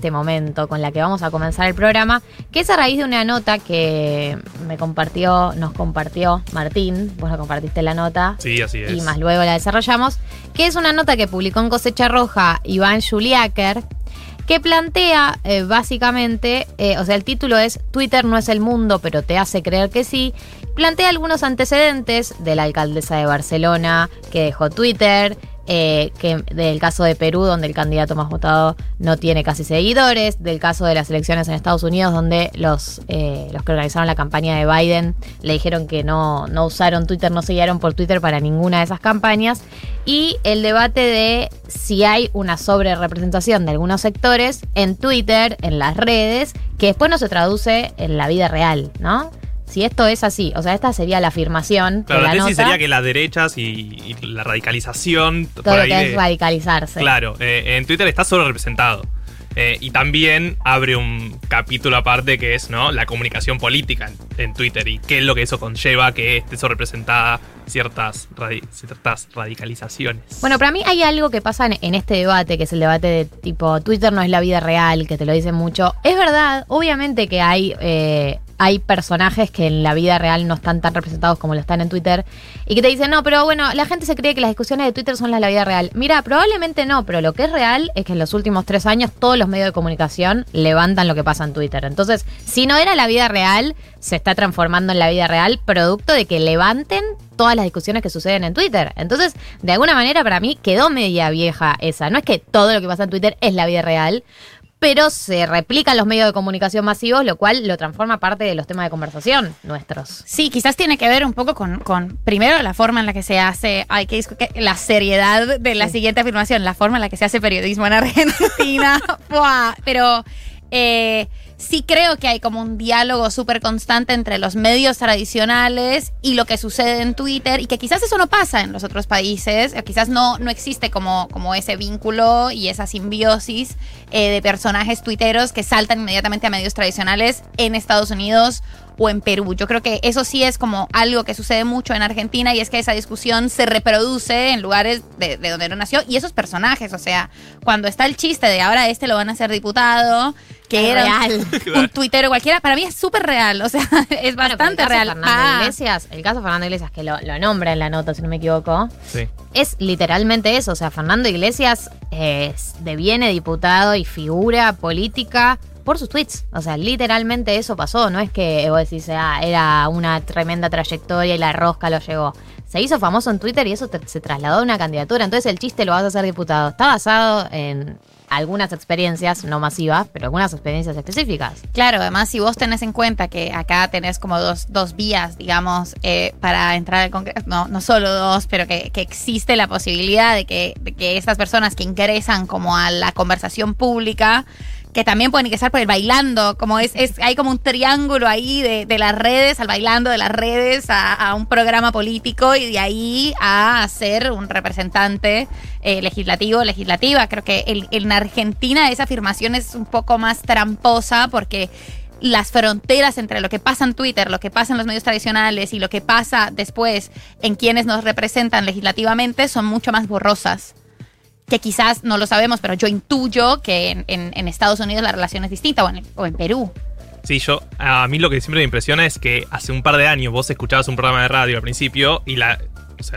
este momento con la que vamos a comenzar el programa, que es a raíz de una nota que me compartió, nos compartió Martín, vos nos compartiste la nota. Sí, así es. Y más luego la desarrollamos, que es una nota que publicó en Cosecha Roja Iván Juliáquer, que plantea eh, básicamente, eh, o sea, el título es Twitter no es el mundo, pero te hace creer que sí. Plantea algunos antecedentes de la alcaldesa de Barcelona que dejó Twitter, eh, que del caso de Perú, donde el candidato más votado no tiene casi seguidores, del caso de las elecciones en Estados Unidos, donde los, eh, los que organizaron la campaña de Biden le dijeron que no, no usaron Twitter, no se guiaron por Twitter para ninguna de esas campañas, y el debate de si hay una sobrerepresentación de algunos sectores en Twitter, en las redes, que después no se traduce en la vida real, ¿no? Si esto es así, o sea, esta sería la afirmación. Claro, de la la tesis nota, sería que las derechas y, y la radicalización. todo por lo ahí que de- es radicalizarse. Claro, eh, en Twitter está solo representado. Eh, y también abre un capítulo aparte que es ¿no? la comunicación política en, en Twitter y qué es lo que eso conlleva que esté eso representada ciertas, radi- ciertas radicalizaciones. Bueno, para mí hay algo que pasa en, en este debate, que es el debate de tipo Twitter no es la vida real, que te lo dicen mucho. Es verdad, obviamente que hay, eh, hay personajes que en la vida real no están tan representados como lo están en Twitter y que te dicen, no, pero bueno, la gente se cree que las discusiones de Twitter son las de la vida real. Mira, probablemente no, pero lo que es real es que en los últimos tres años todos los medios de comunicación levantan lo que pasa en Twitter. Entonces, si no era la vida real, se está transformando en la vida real producto de que levanten todas las discusiones que suceden en Twitter. Entonces, de alguna manera para mí quedó media vieja esa. No es que todo lo que pasa en Twitter es la vida real, pero se replican los medios de comunicación masivos, lo cual lo transforma parte de los temas de conversación nuestros. Sí, quizás tiene que ver un poco con, con, primero, la forma en la que se hace, hay que la seriedad de la Sí. siguiente afirmación, la forma en la que se hace periodismo en Argentina. Buah, Pero eh, sí creo que hay como un diálogo súper constante entre los medios tradicionales y lo que sucede en Twitter y que quizás eso no pasa en los otros países, o quizás no, no existe como, como ese vínculo y esa simbiosis eh, de personajes tuiteros que saltan inmediatamente a medios tradicionales en Estados Unidos o en Perú. Yo creo que eso sí es como algo que sucede mucho en Argentina y es que esa discusión se reproduce en lugares de, de donde no nació y esos personajes, o sea, cuando está el chiste de ahora este lo van a hacer diputado, que Es era real. un, tuitero cualquiera, para mí es súper real, o sea, es Bueno, bastante el caso real. Fernando Ah, Iglesias, el caso de Fernando Iglesias, que lo, lo nombra en la nota, si no me equivoco, Sí. es literalmente eso. O sea, Fernando Iglesias eh, deviene diputado y figura política por sus tweets. O sea, literalmente eso pasó. No es que vos decís, ah, era una tremenda trayectoria y la rosca lo llegó. Se hizo famoso en Twitter y eso se trasladó a una candidatura. Entonces el chiste lo vas a hacer diputado. Está basado en algunas experiencias, no masivas, pero algunas experiencias específicas. Claro, además si vos tenés en cuenta que acá tenés como dos, dos vías, digamos, eh, para entrar al Congreso, no, no solo dos, pero que, que existe la posibilidad de que, de que estas personas que ingresan como a la conversación pública, que también pueden ingresar por el bailando, como es, es hay como un triángulo ahí de, de las redes al bailando, de las redes a, un programa político y de ahí a ser un representante eh, legislativo, legislativa. Creo que en Argentina esa afirmación es un poco más tramposa porque las fronteras entre lo que pasa en Twitter, lo que pasa en los medios tradicionales y lo que pasa después en quienes nos representan legislativamente son mucho más borrosas. Que quizás no lo sabemos, pero yo intuyo que en, Estados Unidos la relación es distinta o en, Perú. Sí, yo, a mí lo que siempre me impresiona es que hace un par de años vos escuchabas un programa de radio al principio y la,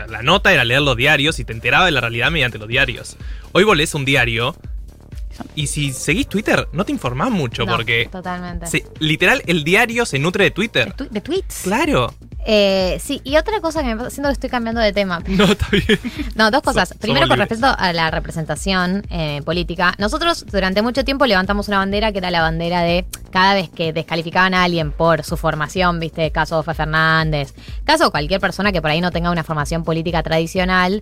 la nota era leer los diarios y te enteraba de la realidad mediante los diarios. Hoy vos lees un diario y si seguís Twitter no te informás mucho No, porque Totalmente. se- literal el diario se nutre de De, Twitter. tu- de tweets. Claro. Eh, sí, y otra cosa que me pasa, siento que estoy cambiando de tema. No, está bien. No, dos cosas. So- Primero, con respecto a la representación eh, política, nosotros durante mucho tiempo levantamos una bandera que era la bandera de cada vez que descalificaban a alguien por su formación, viste, caso Ofe Fernández, caso cualquier persona que por ahí no tenga una formación política tradicional,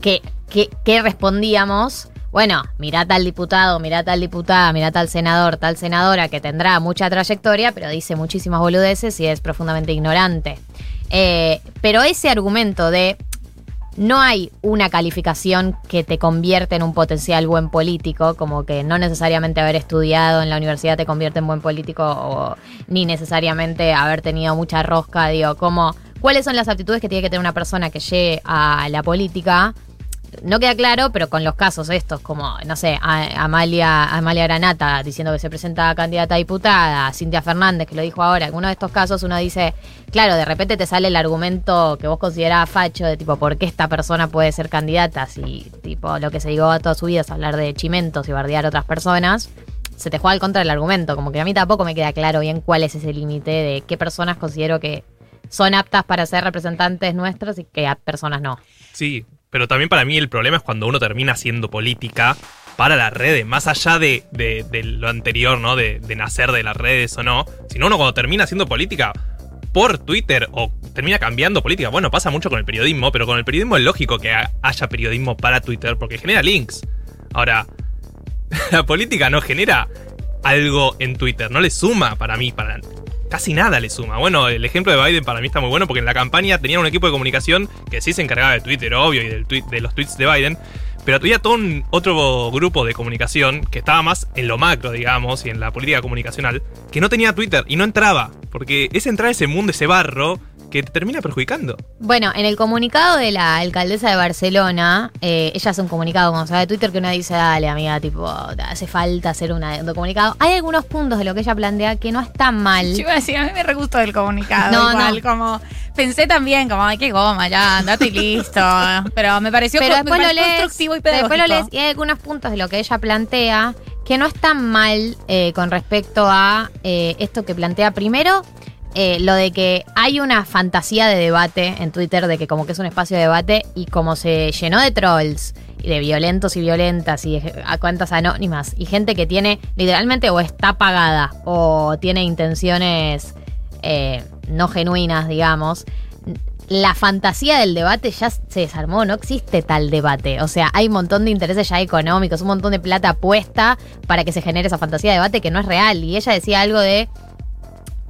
que, que, que respondíamos, bueno, mirá tal diputado, mirá tal diputada, mirá tal senador, tal senadora que tendrá mucha trayectoria, pero dice muchísimas boludeces y es profundamente ignorante. Eh, pero ese argumento de no hay una calificación que te convierte en un potencial buen político, como que no necesariamente haber estudiado en la universidad te convierte en buen político, o ni necesariamente haber tenido mucha rosca, digo, como cuáles son las aptitudes que tiene que tener una persona que llegue a la política. No queda claro, pero con los casos estos, como, no sé, Amalia, Amalia Granata diciendo que se presenta candidata a diputada, Cintia Fernández, que lo dijo ahora, alguno de estos casos uno dice, claro, de repente te sale el argumento que vos considerabas facho de tipo, ¿por qué esta persona puede ser candidata? Si, tipo, lo que se a toda su vida es hablar de chimentos y bardear a otras personas. Se te juega al contra del argumento, como que a mí tampoco me queda claro bien cuál es ese límite de qué personas considero que son aptas para ser representantes nuestros y qué personas no. Sí, pero también para mí el problema es cuando uno termina haciendo política para las redes, más allá de, de- lo anterior, ¿no? De, de nacer de las redes o no, sino uno cuando termina haciendo política por Twitter o termina cambiando política. Bueno, pasa mucho con el periodismo, pero con el periodismo es lógico que ha- haya periodismo para Twitter porque genera links. Ahora, la política no genera algo en Twitter, no le suma para mí, para casi nada le suma. Bueno, el ejemplo de Biden para mí está muy bueno porque en la campaña tenían un equipo de comunicación que sí se encargaba de Twitter, obvio, y del tweet, de los tweets de Biden, pero había todo un otro grupo de comunicación que estaba más en lo macro, digamos, y en la política comunicacional, que no tenía Twitter y no entraba, porque es entrar a ese mundo, ese barro, que te termina perjudicando. Bueno, en el comunicado de la alcaldesa de Barcelona, eh, ella hace un comunicado, como sabe de Twitter, que uno dice, dale, amiga, tipo, te hace falta hacer una- un comunicado. Hay algunos puntos de lo que ella plantea que no están mal. Yo iba a decir, a mí me re gustó el comunicado. No, igual, no. como pensé también, como, ay, qué goma, ya, andate y listo. Pero me pareció, Pero me después lo lees, constructivo y después lo pedagógico. lees y hay algunos puntos de lo que ella plantea que no están mal eh, con respecto a eh, esto que plantea primero. Eh, lo de que hay una fantasía de debate en Twitter de que como que es un espacio de debate y como se llenó de trolls y de violentos y violentas y a cuentas anónimas y gente que tiene literalmente o está pagada o tiene intenciones eh, no genuinas, digamos, la fantasía del debate ya se desarmó, no existe tal debate. O sea, hay un montón de intereses ya económicos, un montón de plata puesta para que se genere esa fantasía de debate que no es real. Y ella decía algo de,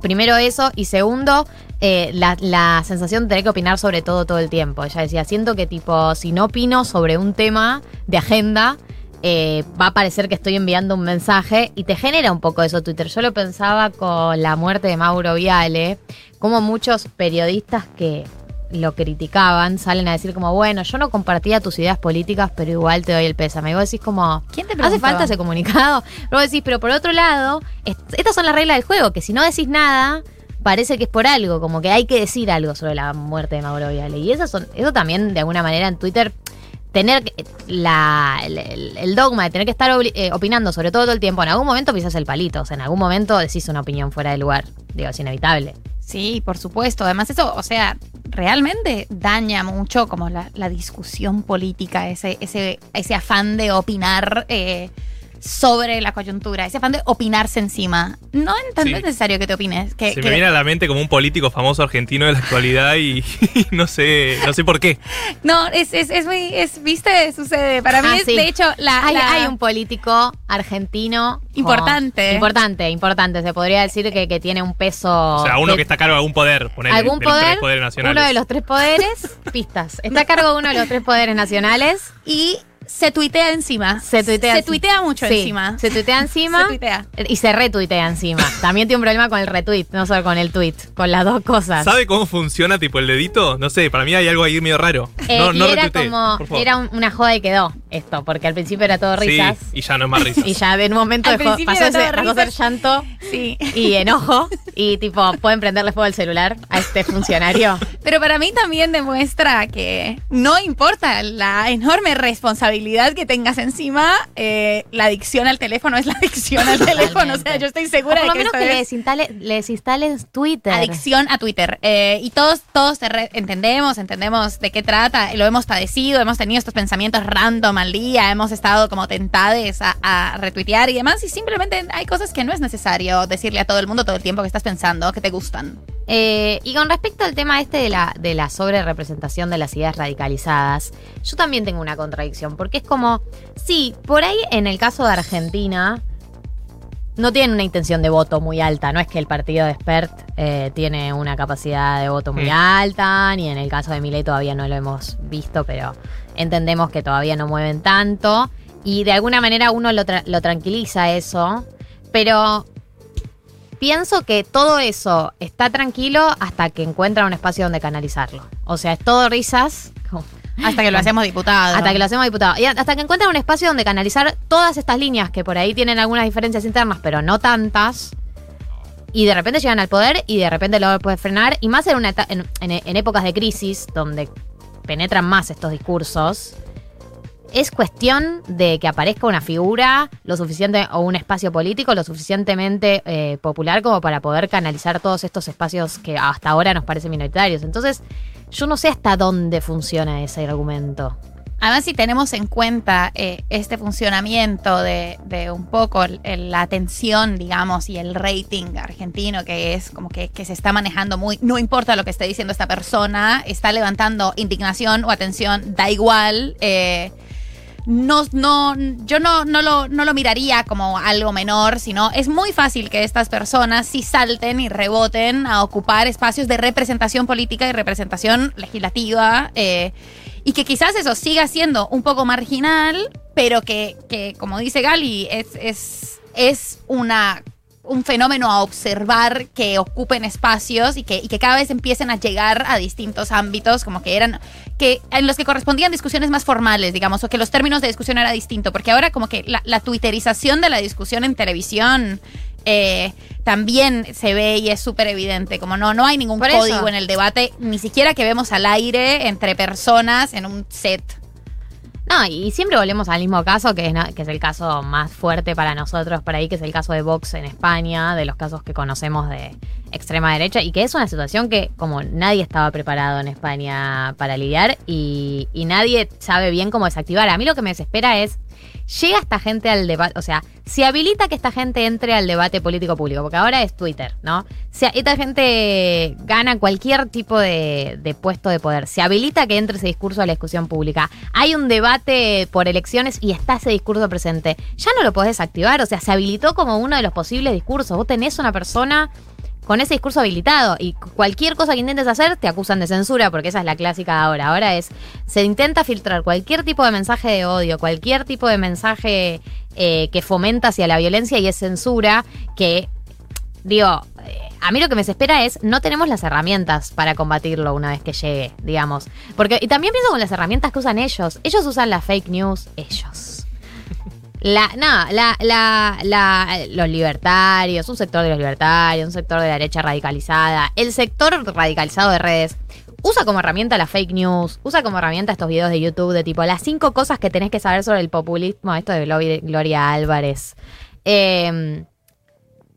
primero eso, y segundo, eh, la, sensación de tener que opinar sobre todo todo el tiempo. Ella decía, siento que tipo, si no opino sobre un tema de agenda, eh, va a parecer que estoy enviando un mensaje y te genera un poco eso Twitter. Yo lo pensaba con la muerte de Mauro Viale, como muchos periodistas que lo criticaban salen a decir como, bueno, yo no compartía tus ideas políticas, pero igual te doy el pésame. Y vos decís como, ¿Quién te ¿hace falta ese comunicado? Pero vos decís, pero por otro lado, est- estas son las reglas del juego, que si no decís nada, parece que es por algo, como que hay que decir algo sobre la muerte de Mauro Viale. Y esas son, eso también, de alguna manera, en Twitter tener el, dogma de tener que estar eh, opinando sobre todo todo el tiempo, en algún momento pisas el palito, o sea, en algún momento decís una opinión fuera de lugar. Digo, es inevitable. Sí, por supuesto. Además, eso, o sea, realmente daña mucho como la, la discusión política, ese, ese, ese afán de opinar eh, sobre la coyuntura, ese afán de opinarse encima. No en tanto Sí. es necesario que te opines. Que, Se que- me viene a la mente como un político famoso argentino de la actualidad y, no sé, no sé por qué. No, es, es, es muy, es, viste, sucede. Para mí Ah, es, sí. de hecho, la, Hay, la- hay un político argentino. como- Importante. Importante, importante. Se podría decir que, que tiene un peso. O sea, uno que está a cargo de algún poder, algún de los tres poder, poderes nacionales. uno de los tres poderes, pistas. Está a cargo de uno de los tres poderes nacionales. Y se tuitea encima. Se tuitea Se tuitea mucho Sí, encima. Se tuitea encima. Se tuitea. Y se retuitea encima. También tiene un problema con el retweet, no solo con el tweet, con las dos cosas. ¿Sabe cómo funciona tipo el dedito? No sé, para mí hay algo ahí medio raro. Eh, no, y no era retuitee, como, era un- una joda y quedó esto, porque al principio era todo risas. Sí, y ya no es más risas. Y ya de un momento dejó, pasó, ese- a ser llanto Sí. y enojo. Y tipo, pueden prenderle fuego al celular a este funcionario. Pero para mí también demuestra que no importa la enorme responsabilidad que tengas encima, eh, la adicción al teléfono es la adicción al teléfono. O sea, yo estoy O segura por lo de que menos esto que le es desinstales, le desinstales Twitter. adicción a Twitter. Eh, y todos, todos entendemos, entendemos de qué trata, lo hemos padecido, hemos tenido estos pensamientos random al día, hemos estado como tentades a, a retuitear y demás, y simplemente hay cosas que no es necesario decirle a todo el mundo todo el tiempo que estás pensando, que te gustan. Eh, y con respecto al tema este de la, de la sobre-representación de las ideas radicalizadas, yo también tengo una contradicción, porque es como, sí, por ahí en el caso de Argentina, no tienen una intención de voto muy alta, no es que el partido de Spert eh, tiene una capacidad de voto muy Mm. alta, ni en el caso de Milei todavía no lo hemos visto, pero entendemos que todavía no mueven tanto, y de alguna manera uno lo, tra- lo tranquiliza eso, pero pienso que todo eso está tranquilo hasta que encuentran un espacio donde canalizarlo. O sea, es todo risas. como, Hasta que lo hacemos diputado. Hasta que lo hacemos diputado. Y hasta que encuentran un espacio donde canalizar todas estas líneas que por ahí tienen algunas diferencias internas, pero no tantas. Y de repente llegan al poder y de repente lo puede frenar. Y más en, una en- en épocas de crisis, donde penetran más estos discursos. Es cuestión de que aparezca una figura lo suficiente o un espacio político lo suficientemente eh, popular como para poder canalizar todos estos espacios que hasta ahora nos parecen minoritarios. Entonces, yo no sé hasta dónde funciona ese argumento. Además, si tenemos en cuenta eh, este funcionamiento de, de un poco el- el- la atención, digamos, y el rating argentino, que es como que, se está manejando muy, no importa lo que esté diciendo esta persona, está levantando indignación o atención, da igual. eh, no, no, yo no, no, lo, no lo miraría como algo menor, sino es muy fácil que estas personas sí salten y reboten a ocupar espacios de representación política y representación legislativa. eh, y que quizás eso siga siendo un poco marginal, pero que, que, como dice Gali, es, es, es una un fenómeno a observar que ocupen espacios y que, y que cada vez empiecen a llegar a distintos ámbitos, como que eran, que en los que correspondían discusiones más formales, digamos, o que los términos de discusión era distinto, porque ahora como que la, la twitterización de la discusión en televisión eh, también se ve y es súper evidente, como no, no hay ningún código en el debate, ni siquiera que vemos al aire entre personas en un set. No, y siempre volvemos al mismo caso, que es, el caso más fuerte para nosotros por ahí, que es el caso de Vox en España, de los casos que conocemos de extrema derecha, y que es una situación que como nadie estaba preparado en España para lidiar y, y nadie sabe bien cómo desactivar. A mí lo que me desespera es, llega esta gente al debate, o sea, se habilita que esta gente entre al debate político público, porque ahora es Twitter, ¿no? Si esta gente gana cualquier tipo de, puesto de poder, se habilita que entre ese discurso a la discusión pública. Hay un debate por elecciones y está ese discurso presente. Ya no lo podés desactivar, o sea, se habilitó como uno de los posibles discursos. Vos tenés una persona con ese discurso habilitado y cualquier cosa que intentes hacer te acusan de censura porque esa es la clásica de ahora. Ahora es, se intenta filtrar cualquier tipo de mensaje de odio, cualquier tipo de mensaje eh, que fomenta hacia la violencia y es censura que, digo, eh, a mí lo que me desespera es no tenemos las herramientas para combatirlo una vez que llegue, digamos. Porque, y también pienso con las herramientas que usan ellos. Ellos usan la fake news, ellos. La, no, la, la, la, los libertarios, un sector de los libertarios, un sector de la derecha radicalizada, el sector radicalizado de redes, usa como herramienta la fake news, usa como herramienta estos videos de YouTube de tipo las cinco cosas que tenés que saber sobre el populismo, esto de Gloria, Álvarez. Eh,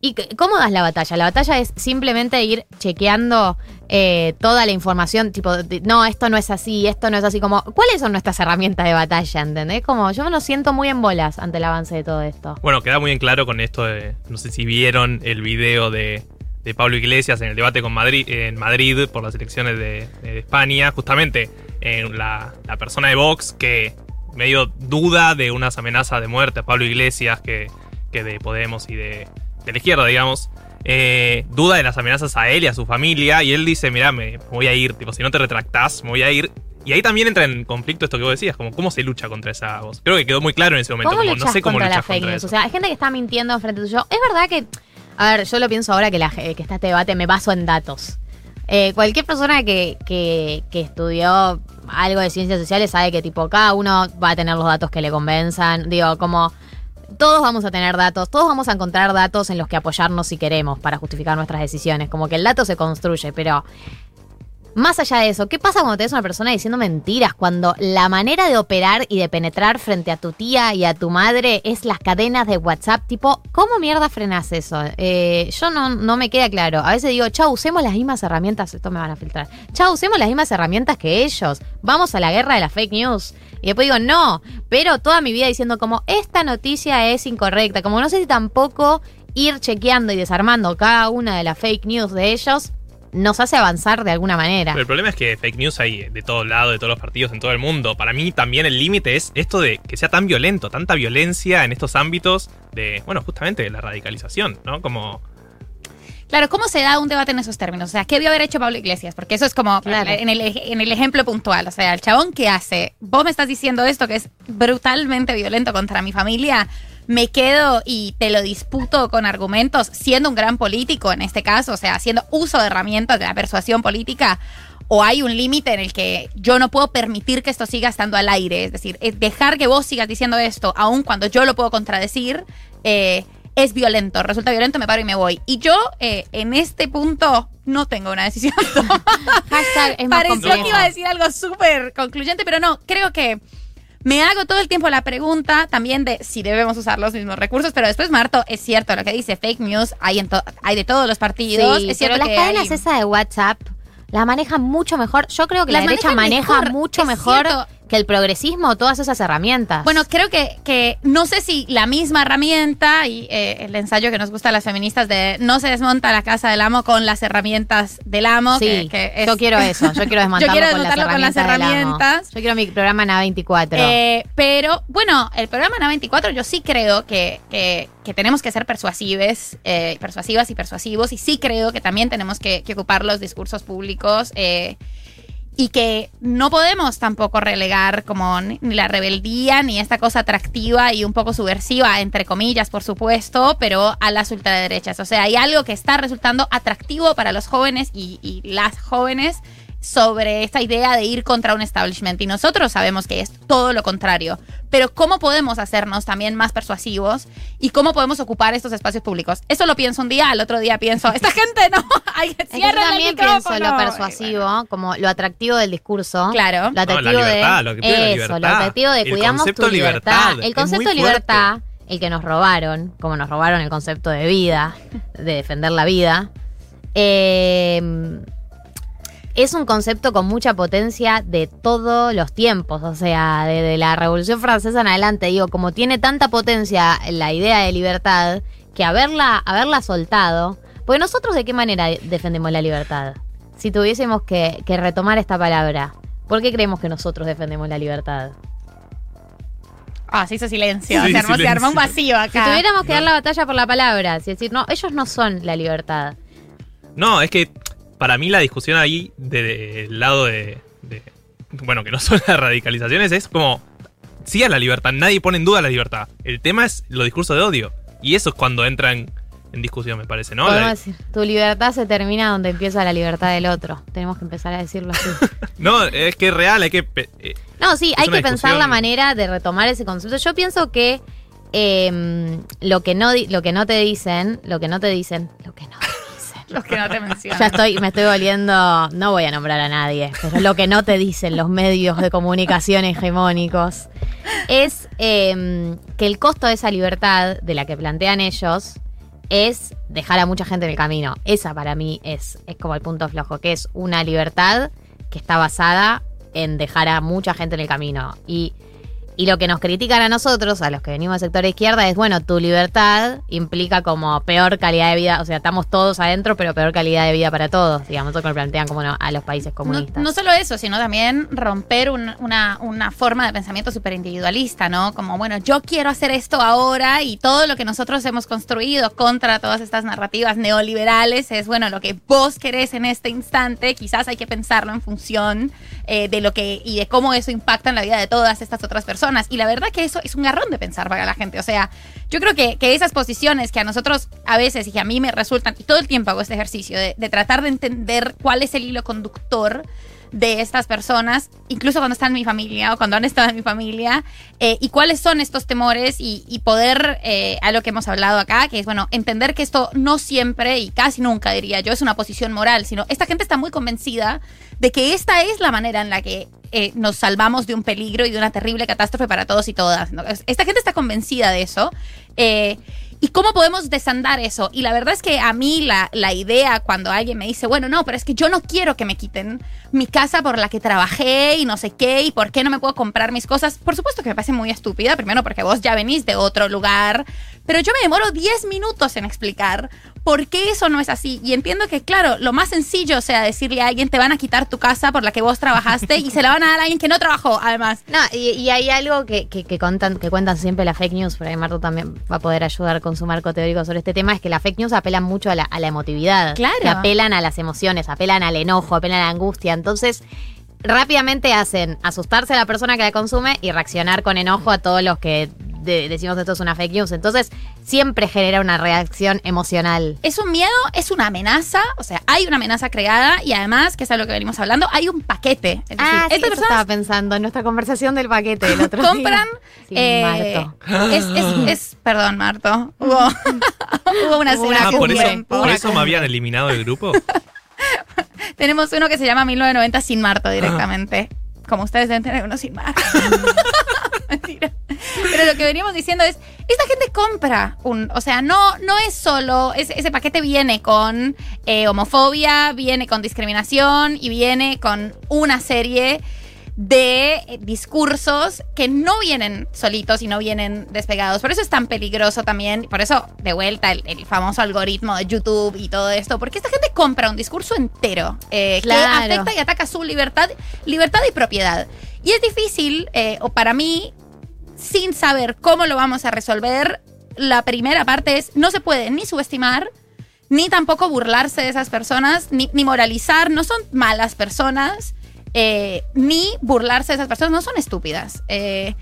¿Y cómo das la batalla? La batalla es simplemente ir chequeando eh, toda la información, tipo, no, esto no es así, esto no es así, como, ¿cuáles son nuestras herramientas de batalla? ¿Entendés? Como, yo me siento muy en bolas ante el avance de todo esto. Bueno, queda muy en claro con esto de. No sé si vieron el video de, Pablo Iglesias en el debate con Madrid, en Madrid por las elecciones de, España. Justamente en la, persona de Vox que medio duda de unas amenazas de muerte a Pablo Iglesias que de Podemos y de, de la izquierda, digamos. eh, duda de las amenazas a él y a su familia. Y él dice: Mira, me voy a ir. Tipo, si no te retractás, me voy a ir. Y ahí también entra en conflicto esto que vos decías, como cómo se lucha contra esa voz. Creo que quedó muy claro en ese momento, ¿Cómo como no sé cómo contra la luchas fake contra eso. O sea, hay gente que está mintiendo enfrente tuyo. Es verdad que, a ver, yo lo pienso ahora que, la, que está este debate, me baso en datos. Eh, cualquier persona que, que, que estudió algo de ciencias sociales sabe que tipo cada uno va a tener los datos que le convenzan. Digo, como todos vamos a tener datos, todos vamos a encontrar datos en los que apoyarnos si queremos para justificar nuestras decisiones. Como que el dato se construye, pero más allá de eso, ¿qué pasa cuando tenés una persona diciendo mentiras? Cuando la manera de operar y de penetrar frente a tu tía y a tu madre es las cadenas de WhatsApp, tipo, ¿cómo mierda frenas eso? Eh, yo no, no me queda claro. A veces digo, chao, usemos las mismas herramientas, esto me van a filtrar. Chao, usemos las mismas herramientas que ellos. Vamos a la guerra de la fake news. Y después digo, no, pero toda mi vida diciendo como, esta noticia es incorrecta. Como no sé si tampoco ir chequeando y desarmando cada una de las fake news de ellos nos hace avanzar de alguna manera. Pero el problema es que fake news hay de todos lados, de todos los partidos, en todo el mundo. Para mí también el límite es esto de que sea tan violento, tanta violencia en estos ámbitos de, bueno, justamente de la radicalización, ¿no? Como... Claro, ¿cómo se da un debate en esos términos? O sea, ¿qué debió haber hecho Pablo Iglesias? Porque eso es como Claro. en, el, ej- en el ejemplo puntual. O sea, el chabón que hace, vos me estás diciendo esto que es brutalmente violento contra mi familia, me quedo y te lo disputo con argumentos, siendo un gran político en este caso, o sea, haciendo uso de herramientas de la persuasión política. o hay un límite en el que yo no puedo permitir que esto siga estando al aire. Es decir, es dejar que vos sigas diciendo esto, aun cuando yo lo puedo contradecir, eh, es violento. Resulta violento, me paro y me voy. Y yo, eh, en este punto, no tengo una decisión. Hashtag es más Pareció complejo. que iba a decir algo súper concluyente, pero no, creo que me hago todo el tiempo la pregunta también de si debemos usar los mismos recursos, pero después, Marto, es cierto lo que dice, fake news hay, en hay de todos los partidos. Sí, es cierto pero las que cadenas hay- esa de WhatsApp las manejan mucho mejor. Yo creo que Las la derecha maneja mejor, mucho mejor cierto. Que el progresismo todas esas herramientas. Bueno, creo que, que no sé si la misma herramienta y eh, el ensayo que nos gusta a las feministas de no se desmonta la casa del amo con las herramientas del amo. sí, que, que es- yo quiero eso. Yo quiero desmontarlo, Yo quiero con, las desmontarlo con las herramientas. Yo quiero mi programa en A24. Eh, pero bueno, el programa en A24 yo sí creo que, que- que tenemos que ser persuasives, eh, persuasivas y persuasivos y sí creo que también tenemos que, que ocupar los discursos públicos eh, y que no podemos tampoco relegar como ni la rebeldía ni esta cosa atractiva y un poco subversiva, entre comillas, por supuesto, pero a las ultraderechas. O sea, hay algo que está resultando atractivo para los jóvenes y las jóvenes sobre esta idea de ir contra un establishment. Y nosotros sabemos que es todo lo contrario. Pero ¿cómo podemos hacernos también más persuasivos? ¿Y cómo podemos ocupar estos espacios públicos? Eso lo pienso un día, al otro día pienso, esta gente no, hay que que yo cierren el también pienso micrófono". lo persuasivo, como lo atractivo del discurso. Claro. Lo atractivo No, la libertad, de lo la eso, libertad. lo atractivo de El cuidamos tu libertad. libertad, El concepto de libertad, el que nos robaron, como nos robaron el concepto de vida, de defender la vida, eh, es un concepto con mucha potencia de todos los tiempos, o sea, desde la Revolución Francesa en adelante, digo, como tiene tanta potencia la idea de libertad, que haberla, haberla soltado, porque nosotros de qué manera defendemos la libertad, si tuviésemos que, que retomar esta palabra, ¿por qué creemos que nosotros defendemos la libertad? Ah, se hizo silencio. Sí, se, armó, se silencio. armó un vacío Si acá. tuviéramos que dar la batalla por la palabra, es decir, no, ellos no son la libertad. No, es que para mí la discusión ahí de- del lado de, de- Bueno, que no son las radicalizaciones, es como. Sí a la libertad, nadie pone en duda la libertad. El tema es los discursos de odio. Y eso es cuando entran en discusión, me parece, ¿no? Podemos La- decir, tu libertad se termina donde empieza la libertad del otro. Tenemos que empezar a decirlo así. no, es que es real, hay que. eh, No, sí, hay que pensar la manera de retomar ese concepto. Yo pienso que eh, lo que no lo que no te dicen, lo que no te dicen, lo que no te dicen. Los que no te mencionan. Ya estoy, me estoy volviendo, no voy a nombrar a nadie, pero lo que no te dicen los medios de comunicación hegemónicos es eh, que el costo de esa libertad de la que plantean ellos es dejar a mucha gente en el camino. Esa para mí es, es como el punto flojo, que es una libertad que está basada en dejar a mucha gente en el camino. Y, y lo que nos critican a nosotros, a los que venimos del sector de izquierda, es, bueno, tu libertad implica como peor calidad de vida, o sea, estamos todos adentro, pero peor calidad de vida para todos, digamos, eso que lo plantean como no- a los países No, comunistas. no solo eso, sino también romper un- una, una forma de pensamiento súper individualista, ¿no? Como, bueno, yo quiero hacer esto ahora y todo lo que nosotros hemos construido contra todas estas narrativas neoliberales es, bueno, lo que vos querés en este instante, quizás hay que pensarlo en función eh, de lo que y de cómo eso impacta en la vida de todas estas otras personas. Y la verdad que eso es un garrón de pensar para la gente. O sea, yo creo que, que esas posiciones que a nosotros a veces y que a mí me resultan, y todo el tiempo hago este ejercicio de, de tratar de entender cuál es el hilo conductor de estas personas, incluso cuando están en mi familia o cuando han estado en mi familia, eh, y cuáles son estos temores y, poder, eh, a lo que hemos hablado acá, que es, bueno, entender que esto no siempre y casi nunca, diría yo, es una posición moral, sino esta gente está muy convencida de que esta es la manera en la que eh, nos salvamos de un peligro y de una terrible catástrofe para todos y todas. Esta gente está convencida de eso. ¿Y cómo podemos desandar eso? Y la verdad es que a mí la, la idea cuando alguien me dice, bueno, no, pero es que yo no quiero que me quiten mi casa por la que trabajé y no sé qué, y por qué no me puedo comprar mis cosas, por supuesto que me parece muy estúpida, primero porque vos ya venís de otro lugar, pero yo me demoro 10 minutos en explicar por qué eso no es así. Y entiendo que, claro, lo más sencillo, o sea, decirle a alguien, te van a quitar tu casa por la que vos trabajaste y se la van a dar a alguien que no trabajó, además. No, y, y hay algo que, que, que contan, que cuentan siempre las fake news, por ahí Marto también va a poder ayudar con su marco teórico sobre este tema, es que las fake news apelan mucho a la, a la emotividad. Claro. Que apelan a las emociones, apelan al enojo, apelan a la angustia. Entonces, rápidamente hacen asustarse a la persona que la consume y reaccionar con enojo a todos los que de- decimos esto es una fake news. Entonces, siempre genera una reacción emocional. Es un miedo, es una amenaza, o sea, hay una amenaza creada y además, que es a lo que venimos hablando, hay un paquete. Es decir, Ah, sí, estas eso estaba pensando en nuestra conversación del paquete del otro compran. día. Sí, eh, Marto. es, es, es- perdón, Marto. Hubo, hubo una una cena Ah, por eso, por eso me habían eliminado del grupo. Tenemos uno que se llama 1990 sin Marto directamente. Como ustedes deben tener uno sin Marto. Mentira. Pero lo que veníamos diciendo es, esta gente compra un, o sea, no, no es solo, ese, ese paquete viene con eh, homofobia, viene con discriminación y viene con una serie de eh, discursos que no vienen solitos y no vienen despegados. Por eso es tan peligroso también, por eso de vuelta el, el famoso algoritmo de YouTube y todo esto, porque esta gente compra un discurso entero eh, Claro. que afecta y ataca su libertad, libertad y propiedad. Y es difícil, eh, o para mí, sin saber cómo lo vamos a resolver, la primera parte es, no se puede ni subestimar, ni tampoco burlarse de esas personas, ni, ni moralizar, no son malas personas, eh, ni burlarse de esas personas, no son estúpidas. Eh,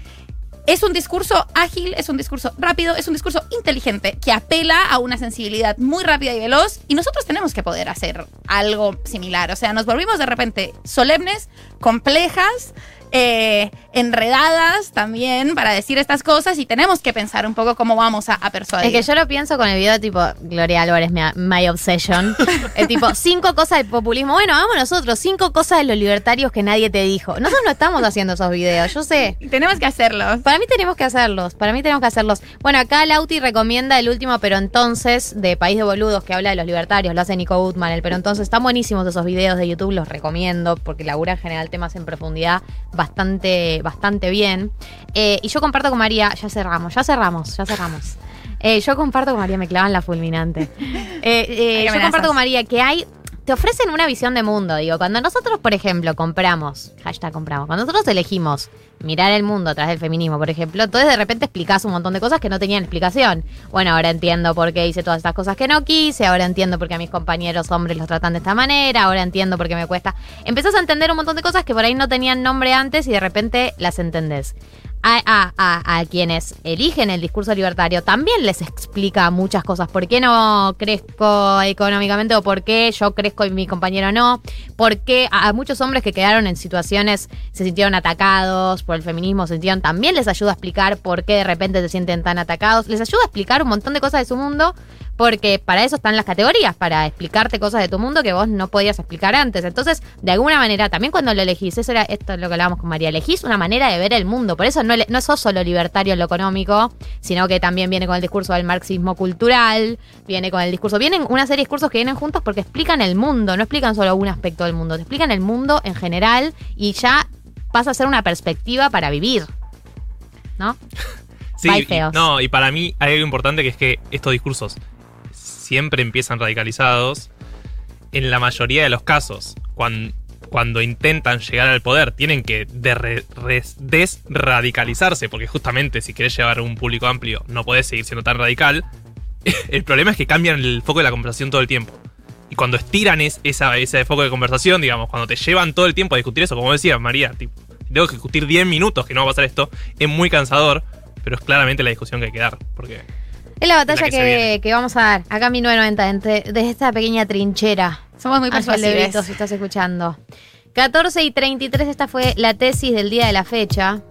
es un discurso ágil, es un discurso rápido, es un discurso inteligente que apela a una sensibilidad muy rápida y veloz y nosotros tenemos que poder hacer algo similar. O sea, nos volvimos de repente solemnes, complejas, eh, enredadas también para decir estas cosas y tenemos que pensar un poco cómo vamos a, a persuadir. Es que yo lo pienso con el video tipo Gloria Álvarez, mi, my obsession. El tipo, cinco cosas del populismo. Bueno, hagamos nosotros, cinco cosas de los libertarios que nadie te dijo. Nosotros no estamos haciendo esos videos, yo sé. Tenemos que hacerlos. Para mí tenemos que hacerlos, para mí tenemos que hacerlos. Bueno, acá Lauti recomienda el último Pero Entonces de País de Boludos que habla de los libertarios, lo hace Nico Gutman, el Pero Entonces. Están buenísimos esos videos de YouTube, los recomiendo porque labura en general temas en profundidad bastante, bastante bien. Eh, y yo comparto con María, ya cerramos, ya cerramos, ya cerramos. Eh, yo comparto con María, me clavan la fulminante. Eh, yo amenazas. comparto con María que hay te ofrecen una visión de mundo. Digo, cuando nosotros, por ejemplo, compramos, hashtag compramos, cuando nosotros elegimos mirar el mundo a través del feminismo, por ejemplo, entonces de repente explicás un montón de cosas que no tenían explicación. Bueno, ahora entiendo por qué hice todas estas cosas que no quise, ahora entiendo por qué a mis compañeros hombres los tratan de esta manera, ahora entiendo por qué me cuesta. Empezás a entender un montón de cosas que por ahí no tenían nombre antes y de repente las entendés. A, a- a- quienes eligen el discurso libertario también les explica muchas cosas. ¿Por qué no crezco económicamente o por qué yo crezco y mi compañero no? ¿Por qué a, a muchos hombres que quedaron en situaciones se sintieron atacados por el feminismo, se sintieron también les ayuda a explicar por qué de repente se sienten tan atacados? Les ayuda a explicar un montón de cosas de su mundo porque para eso están las categorías, para explicarte cosas de tu mundo que vos no podías explicar antes. Entonces, de alguna manera, también cuando lo elegís, eso era esto es lo que hablábamos con María, elegís una manera de ver el mundo. Por eso no, no sos solo libertario en lo económico, sino que también viene con el discurso del marxismo cultural, viene con el discurso, vienen una serie de discursos que vienen juntos porque explican el mundo, no explican solo un aspecto del mundo, te explican el mundo en general y ya pasa a ser una perspectiva para vivir. ¿No? Sí, y- no, y para mí hay algo importante que es que estos discursos siempre empiezan radicalizados en la mayoría de los casos. Cuando, intentan llegar al poder, tienen que desradicalizarse, porque justamente si querés llevar a un público amplio, no podés seguir siendo tan radical. El problema es que cambian el foco de la conversación todo el tiempo. Y cuando estiran es, ese foco de conversación, digamos, cuando te llevan todo el tiempo a discutir eso, como decía María, tipo, tengo que discutir 10 minutos que no va a pasar esto, es muy cansador, pero es claramente la discusión que hay que dar. Porque Es la batalla La que que, que vamos a dar acá en 1990, entre, desde esta pequeña trinchera. Somos muy persuasivos. Si estás escuchando. 14 y 33, esta fue la tesis del día de la fecha.